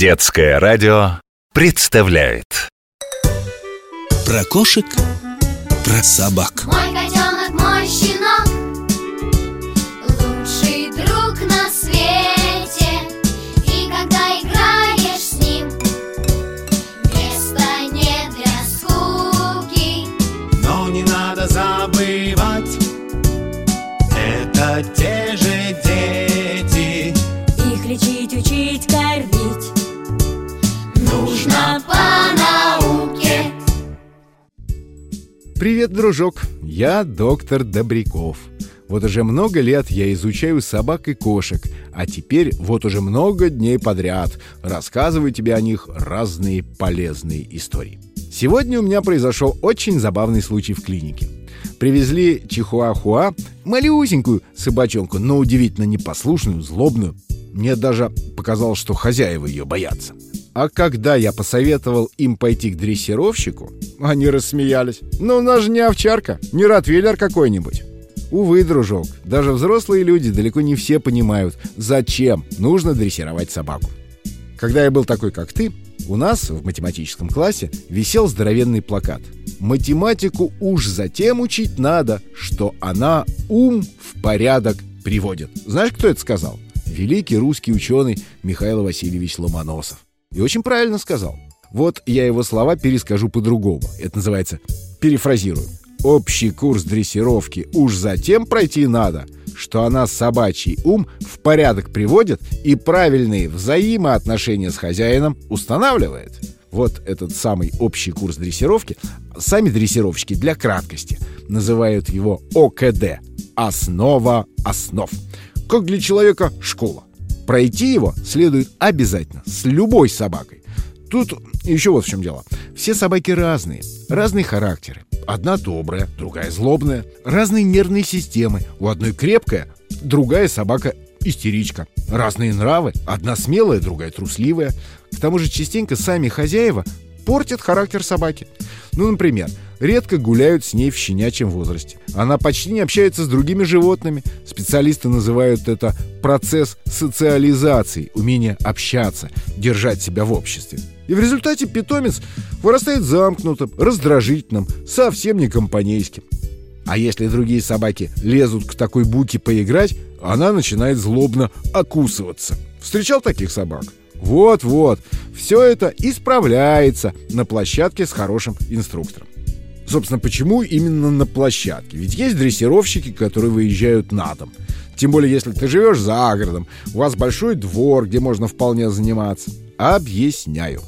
Детское радио представляет. Про кошек, про собак. Мой Привет, дружок! Я доктор Добряков. Вот уже много лет я изучаю собак и кошек, а теперь вот уже много дней подряд рассказываю тебе о них разные полезные истории. Сегодня у меня произошел очень забавный случай в клинике. Привезли чихуахуа, малюсенькую собачонку, но удивительно непослушную, злобную. Мне даже показалось, что хозяева ее боятся. А когда я посоветовал им пойти к дрессировщику, они рассмеялись. «Ну, у нас же не овчарка, не ротвейлер какой-нибудь». Увы, дружок, даже взрослые люди далеко не все понимают, зачем нужно дрессировать собаку. Когда я был такой, как ты, у нас в математическом классе висел здоровенный плакат. Математику уж затем учить надо, что она ум в порядок приводит. Знаешь, кто это сказал? Великий русский ученый Михаил Васильевич Ломоносов. И очень правильно сказал. Вот я его слова перескажу по-другому. Это называется перефразирую. Общий курс дрессировки уж затем пройти надо, что она собачий ум в порядок приводит и правильные взаимоотношения с хозяином устанавливает. Вот этот самый общий курс дрессировки сами дрессировщики для краткости называют его ОКД – основа основ. Как для человека школа. Пройти его следует обязательно с любой собакой. Тут еще вот в чем дело. Все собаки разные, разные характеры. Одна добрая, другая злобная. Разные нервные системы. У одной крепкая, другая собака истеричка. Разные нравы. Одна смелая, другая трусливая. К тому же частенько сами хозяева портят характер собаки. Ну, например, редко гуляют с ней в щенячьем возрасте. Она почти не общается с другими животными. Специалисты называют это процесс социализации, умение общаться, держать себя в обществе. И в результате питомец вырастает замкнутым, раздражительным, совсем не компанейским. А если другие собаки лезут к такой буке поиграть, она начинает злобно окусываться. Встречал таких собак? Вот-вот, все это исправляется на площадке с хорошим инструктором. Собственно, почему именно на площадке? Ведь есть дрессировщики, которые выезжают на дом. Тем более, если ты живешь за городом, у вас большой двор, где можно вполне заниматься. Объясняю.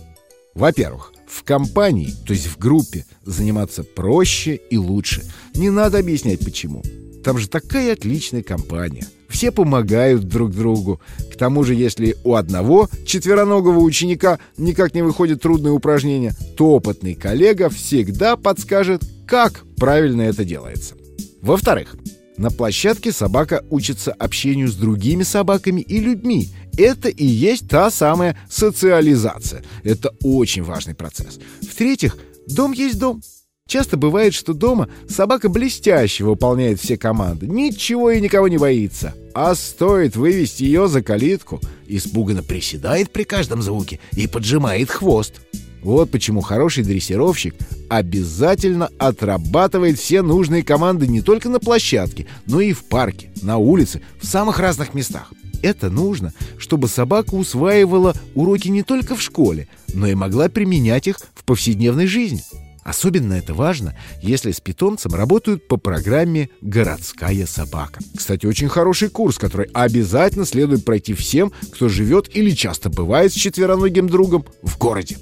Во-первых, в компании, то есть в группе, заниматься проще и лучше. Не надо объяснять почему. Там же такая отличная компания. Все помогают друг другу. К тому же, если у одного четвероногого ученика никак не выходит трудное упражнение, то опытный коллега всегда подскажет, как правильно это делается. Во-вторых, на площадке собака учится общению с другими собаками и людьми. Это и есть та самая социализация. Это очень важный процесс. В-третьих, дом есть дом. Часто бывает, что дома собака блестяще выполняет все команды, ничего и никого не боится. А стоит вывести ее за калитку, испуганно приседает при каждом звуке и поджимает хвост. Вот почему хороший дрессировщик обязательно отрабатывает все нужные команды не только на площадке, но и в парке, на улице, в самых разных местах. Это нужно, чтобы собака усваивала уроки не только в школе, но и могла применять их в повседневной жизни. Особенно это важно, если с питомцем работают по программе «Городская собака». Кстати, очень хороший курс, который обязательно следует пройти всем, кто живет или часто бывает с четвероногим другом в городе.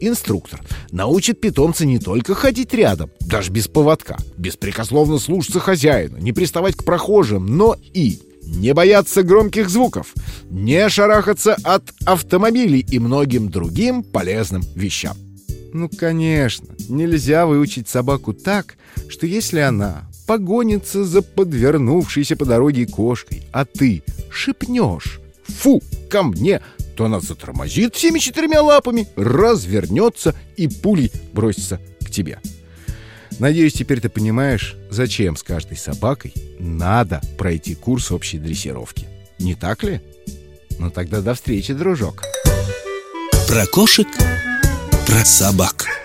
Инструктор научит питомца не только ходить рядом, даже без поводка, беспрекословно слушаться хозяина, не приставать к прохожим, но и не бояться громких звуков, не шарахаться от автомобилей и многим другим полезным вещам. Ну, конечно, нельзя выучить собаку так, что если она погонится за подвернувшейся по дороге кошкой, а ты шипнешь «Фу, ко мне!», то она затормозит всеми четырьмя лапами, развернется и пулей бросится к тебе. Надеюсь, теперь ты понимаешь, зачем с каждой собакой надо пройти курс общей дрессировки. Не так ли? Ну тогда до встречи, дружок. Про кошек, про собак.